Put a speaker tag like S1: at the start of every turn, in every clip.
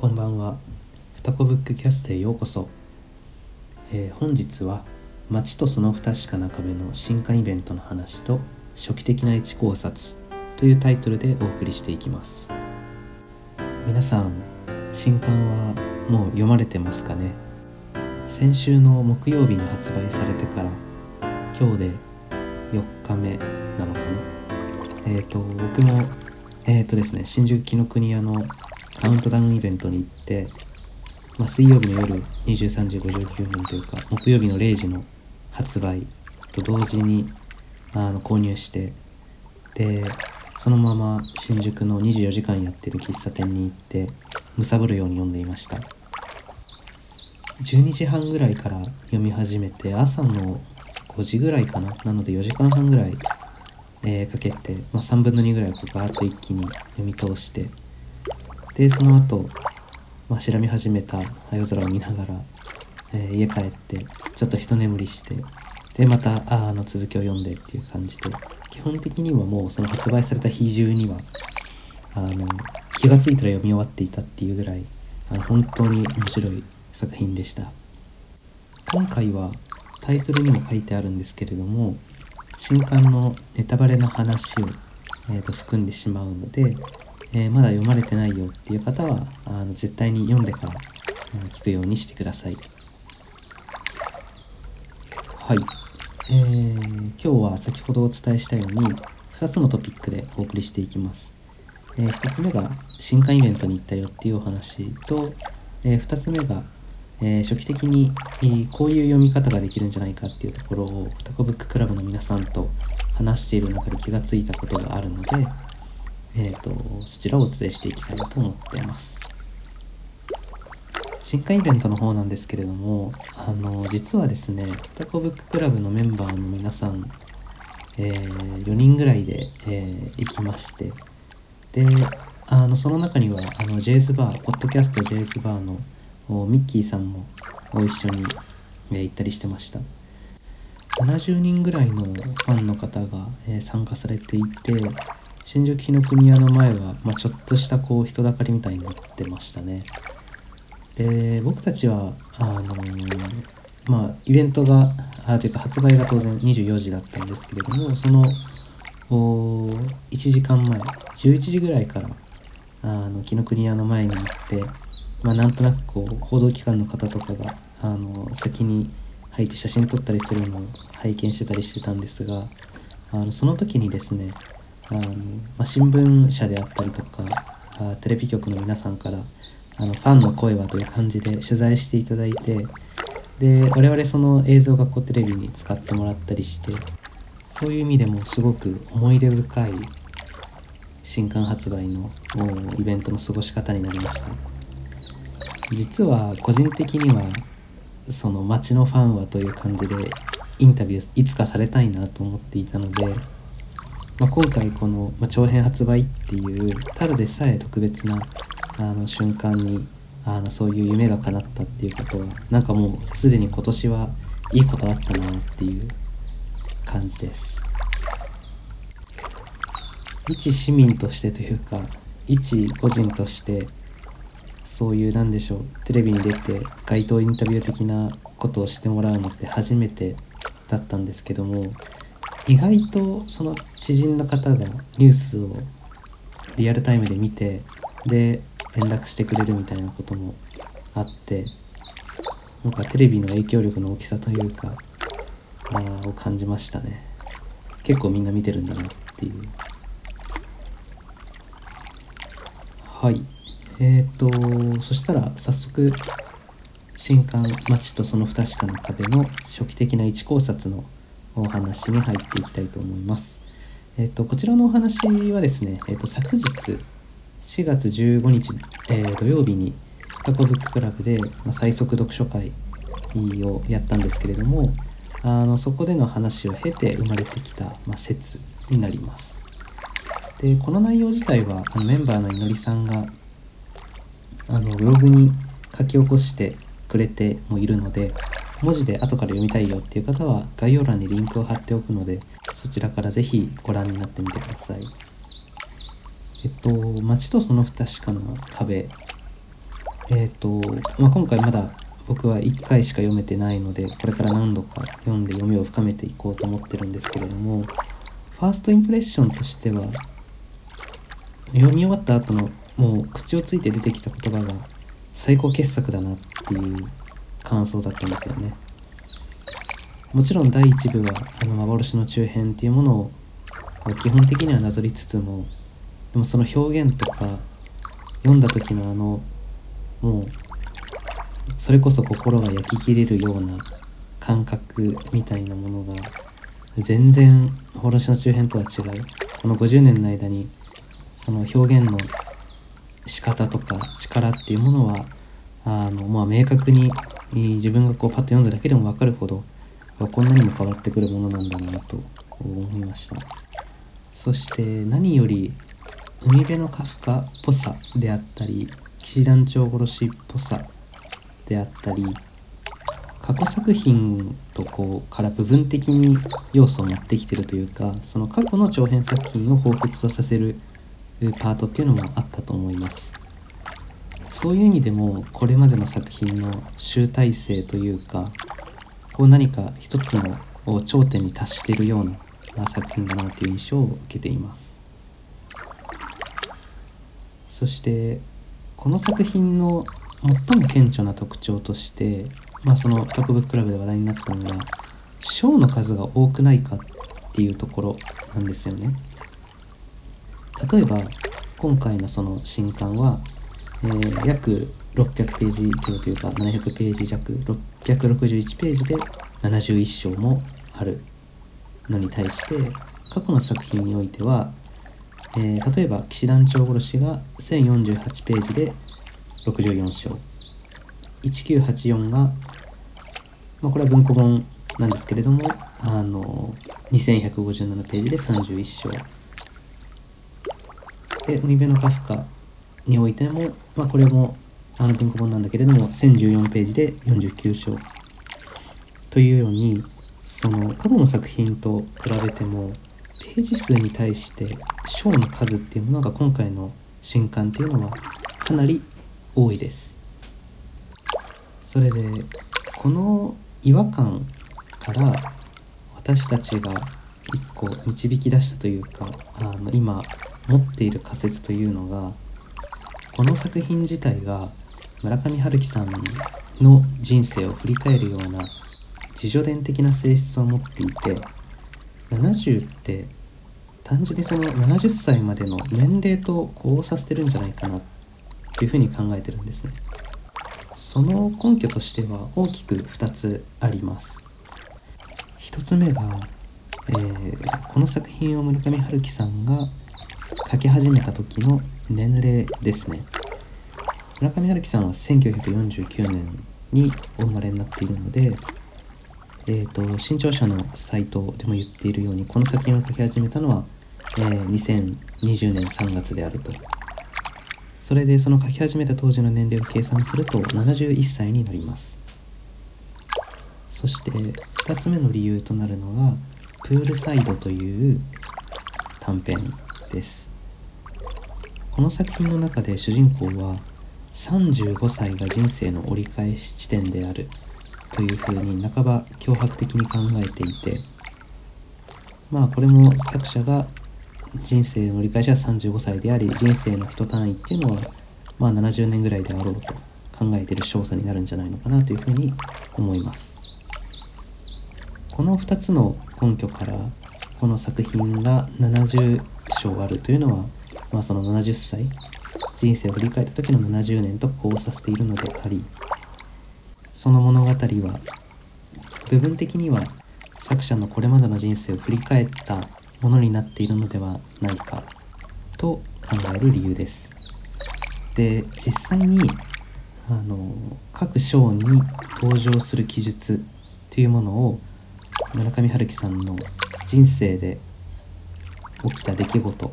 S1: こんばんは。ふたこブックキャストへようこそ。えー本日は街とその不確かな壁の新刊イベントの話と初期的な一考察というタイトルでお送りしていきます。皆さん、新刊はもう読まれてますかね？先週の木曜日に発売されてから今日で4日目なのかな？えっ、と僕もえっ、とですね新宿紀ノ国屋のカウントダウンイベントに行って、まあ、水曜日の夜23時59分というか木曜日の0時の発売と同時にあの購入してでそのまま新宿の24時間やってる喫茶店に行って貪るように読んでいました。12時半ぐらいから読み始めて朝の5時ぐらいかななので4時間半ぐらい、えーかけて、まあ、3分の2ぐらいこうガーッと一気に読み通してでその後、まあ、調べ始めた夜空を見ながら、えー家帰ってちょっと一眠りしてでまたあの続きを読んでっていう感じで基本的にはもうその発売された日中にはあの気がついたら読み終わっていたっていうぐらいあの本当に面白い作品でした。今回はタイトルにも書いてあるんですけれども新刊のネタバレの話を、えーと含んでしまうので、えーまだ読まれてないよっていう方はあの絶対に読んでから聞くようにしてください。はい、えー今日は先ほどお伝えしたように2つのトピックでお送りしていきます、え1つ目が新刊イベントに行ったよっていうお話と、え2つ目が、えー初期的に、えーこういう読み方ができるんじゃないかっていうところをタコブッククラブの皆さんと話している中で気がついたことがあるので、えー、とそちらをお伝えしていきたいなと思っています。新刊イベントの方なんですけれどもあの実はですねタコブッククラブのメンバーの皆さん、え4人ぐらいで、えー行きましてであのその中にはあのジェイズバーポッドキャストジェイズバーのミッキーさんも一緒に、えー行ったりしてました。70人ぐらいのファンの方が、えー参加されていて新宿紀ノ国屋の前は、まあ、ちょっとしたこう人だかりみたいになってましたね。で僕たちはあのーまあイベントがあというか発売が当然24時だったんですけれどもその1時間前11時ぐらいからあの紀ノ国屋の前に行って、まあ、なんとなくこう報道機関の方とかがあの先に入って写真撮ったりするのを拝見してたりしてたんですがあのその時にですねあの、まあ、新聞社であったりとかあテレビ局の皆さんからあのファンの声はという感じで取材していただいてで我々その映像がこうテレビに使ってもらったりしてそういう意味でもすごく思い出深い新刊発売のイベントの過ごし方になりました。実は個人的にはその街のファンはという感じでインタビューいつかされたいなと思っていたので、まあ、今回この、まあ長編発売っていうただでさえ特別なあの瞬間にあのそういう夢が叶ったっていうことはなんかもうすでに今年はいいことあったなっていう感じです。一市民としてというか一個人としてそういうなんでしょうテレビに出て街頭インタビュー的なことをしてもらうのって初めてだったんですけども意外とその知人の方がニュースをリアルタイムで見てで連絡してくれるみたいなこともあってなんかテレビの影響力の大きさというかあを感じましたね。結構みんな見てるんだなっていう。はい。えー、とそしたら早速新刊「街とその不確かな壁」の初期的な一考察のお話に入っていきたいと思います。えー、とこちらのお話はですね、えー、と昨日4月15日、えー土曜日にタコブッククラブで、まあ最速読書会をやったんですけれどもあのそこでの話を経て生まれてきた、まあ、説になります。でこの内容自体はあのメンバーのいのりさんがあのブログに書き起こしてくれてもいるので文字で後から読みたいよっていう方は概要欄にリンクを貼っておくのでそちらからぜひご覧になってみてください。えっと、街とその不確かな壁えっ、と、まあ、今回まだ僕は1回しか読めてないのでこれから何度か読んで読みを深めていこうと思ってるんですけれどもファーストインプレッションとしては読み終わった後のもう口をついて出てきた言葉が最高傑作だなっていう感想だったんですよね。もちろん第1部はあの幻の中編っていうものを基本的にはなぞりつつもでもその表現とか読んだ時のあのもうそれこそ心が焼き切れるような感覚みたいなものが全然幻の中編とは違う。この50年の間にその表現の仕方とか力っていうものはあの、まあ、明確に自分がこうパッと読んだだけでも分かるほどこんなにも変わってくるものなんだなと思いました。そして何より海辺のカフカっぽさであったり騎士団長殺しっぽさであったり過去作品とこうから部分的に要素を持ってきてるというかその過去の長編作品を彷彿とさせるパートっていうのもあったと思います。そういう意味でもこれまでの作品の集大成というかこう何か一つの頂点に達しているような作品だなという印象を受けていますそしてこの作品の最も顕著な特徴として、まあ、その特ブッククラブで話題になったのが章の数が多くないかっていうところなんですよね。例えば今回のその新刊は、えー、約600ページ強というか700ページ弱661ページで71章もあるのに対して過去の作品においては、えー、例えば騎士団長殺しが1048ページで64章。1984が、まあ、これは文庫本なんですけれどもあの2157ページで31章。で海辺のカフカにおいても、まあ、これもあの文庫本なんだけれども1014ページで49章。というようにその過去の作品と比べてもページ数に対して章の数っていうものが今回の新刊っていうのはかなり多いです。それでこの違和感から私たちが一個導き出したというかあの今持っている仮説というのがこの作品自体が村上春樹さんの人生を振り返るような自助伝的な性質を持っていて70って単純にその70歳までの年齢とこうさせてるんじゃないかなっというふうに考えてるんですね。その根拠としては大きく2つあります。1つ目が、えー、この作品を村上春樹さんが書き始めた時の年齢ですね。村上春樹さんは1949年にお生まれになっているので、えーと、新潮社のサイトでも言っているようにこの作品を書き始めたのは、えー、2020年3月であると。それでその書き始めた当時の年齢を計算すると71歳になります。そして2つ目の理由となるのが「プールサイド」という短編。です。この作品の中で主人公は35歳が人生の折り返し地点であるというふうに半ば脅迫的に考えていてまあこれも作者が人生の折り返しは35歳であり人生の一単位っていうのはまあ70年ぐらいであろうと考えている少佐になるんじゃないのかなというふうに思います。この2つの根拠からこの作品が70章あるというのは、まあ、その70歳人生を振り返った時の70年とこうさせているのでありその物語は部分的には作者のこれまでの人生を振り返ったものになっているのではないかと考える理由です。で実際にあの各章に登場する記述というものを村上春樹さんの人生で起きた出来事と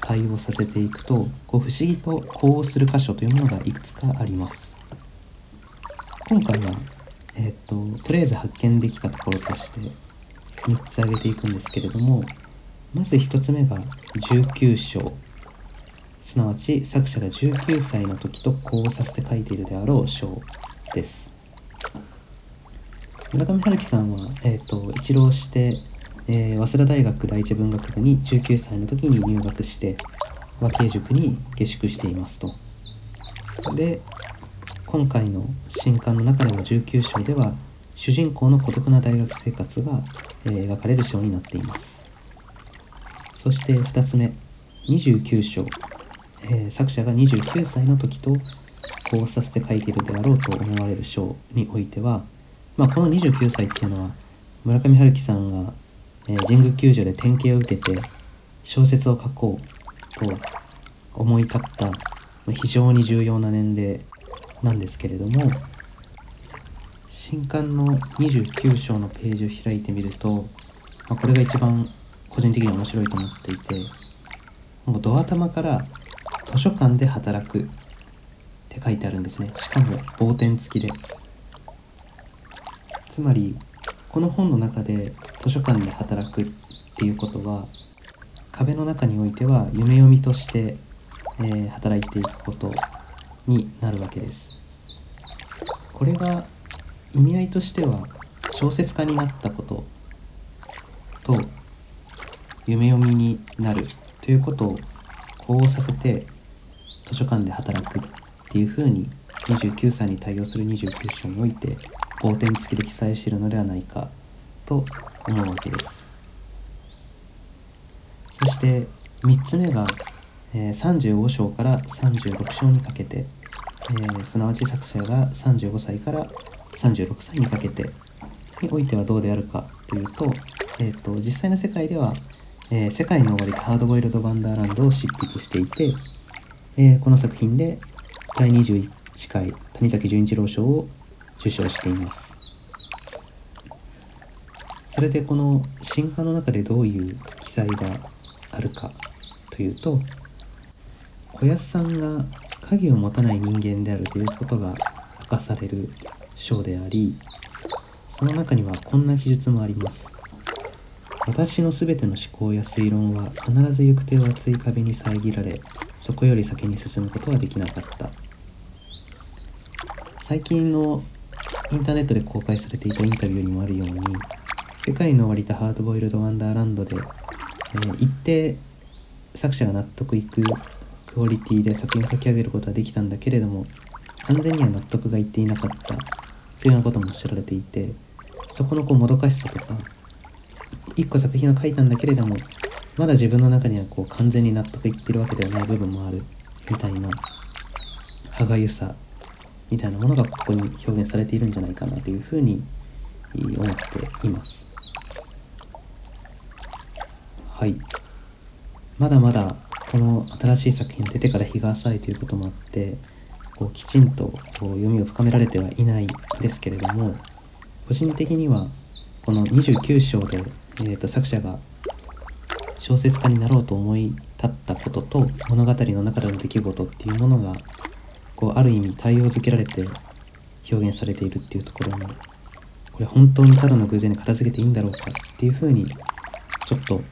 S1: 対応させていくとこう不思議と呼応する箇所というものがいくつかあります。今回は、えーと、ととりあえず発見できたところとして3つ挙げていくんですけれどもまず1つ目が19章すなわち作者が19歳の時とこうさせて書いているであろう章です村上春樹さんは、えーと、一浪して、えー、早稲田大学第一文学部に19歳の時に入学して和慶塾に下宿していますと。で今回の新刊の中での19章では主人公の孤独な大学生活が、えー、描かれる章になっています。そして2つ目29章、えー、作者が29歳の時とこうさせて書いているであろうと思われる章においては、まあ、この29歳っていうのは村上春樹さんが、えー、神宮球場で典型を受けて小説を書こうと思い立った非常に重要な年齢なんですけれども新刊の29章のページを開いてみると、まあ、これが一番個人的に面白いと思っていてもうドア玉から図書館で働くって書いてあるんですね。しかも棒点付きで。つまりこの本の中で図書館で働くっていうことは壁の中においては夢読みとして、えー、働いていくことになるわけです。これが意味合いとしては小説家になったことと夢読みになるということをこうさせて図書館で働くっていうふうに29歳に対応する29章において棒点付きで記載しているのではないかと思うわけです。そして3つ目が、えー、35章から36章にかけて、えー、すなわち作者が35歳から36歳にかけてにおいてはどうであるかというと,、えーと、実際の世界では、えー、世界の終わりとハードボイルド・ワンダーランドを執筆していて、えー、この作品で第21回谷崎潤一郎賞を受賞しています。それでこの新刊の中でどういう記載があるかというと小安さんが影を持たない人間であるということが明かされる章でありその中にはこんな記述もあります。私の全ての思考や推論は必ず行く手を厚い壁に遮られそこより先に進むことはできなかった。最近のインターネットで公開されていたインタビューにもあるように世界の終わりたハードボイルド・ワンダーランドで、えー、一定作者が納得いくクオリティで作品を書き上げることはできたんだけれども完全には納得がいっていなかった。というようなことも知られていてそこのこうもどかしさとか一個作品を書いたんだけれどもまだ自分の中にはこう完全に納得いってるわけではない部分もあるみたいな歯がゆさ。みたいなものがここに表現されているんじゃないかなというふうに思っています。はい。まだまだこの新しい作品出てから日が浅いということもあってこうきちんとこう読みを深められてはいないですけれども個人的にはこの29章で、えー、と作者が小説家になろうと思い立ったことと物語の中での出来事っていうものがこうある意味対応づけられて表現されているっていうところにこれ本当にただの偶然に片付けていいんだろうかっていうふうにちょっと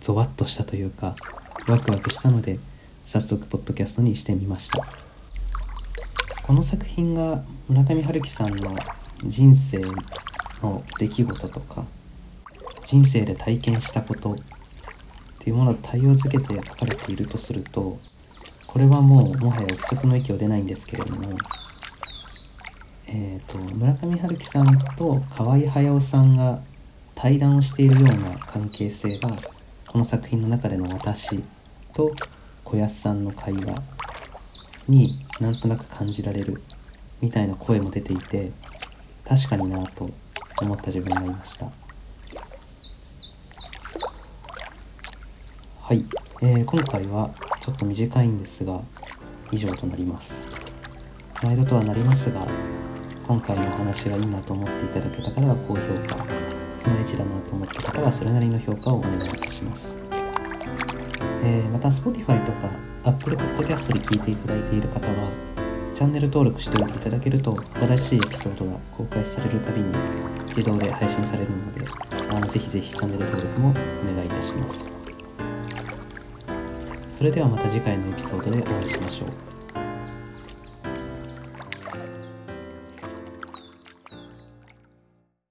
S1: ゾワッとしたというかワクワクしたので早速ポッドキャストにしてみました。この作品が村上春樹さんの人生の出来事とか人生で体験したことっていうものを対応づけて書かれているとするとこれはもうもはや憶測の域を出ないんですけれどもえーと、村上春樹さんと河合駿さんが対談をしているような関係性がこの作品の中での私と小安さんの会話になんとなく感じられるみたいな声も出ていて確かになぁと思った自分がいました。はい、えー、今回はちょっと短いんですが以上となります。毎度とはなりますが今回のお話がいいなと思っていただけた方は高評価いまいちだなと思った方はそれなりの評価をお願いいたします、えー、また Spotify とか Apple Podcast で聞いていただいている方はチャンネル登録しておいていただけると新しいエピソードが公開されるたびに自動で配信されるのであのぜひぜひチャンネル登録もお願いいたします。それではまた次回のエピソードでお会いしましょう。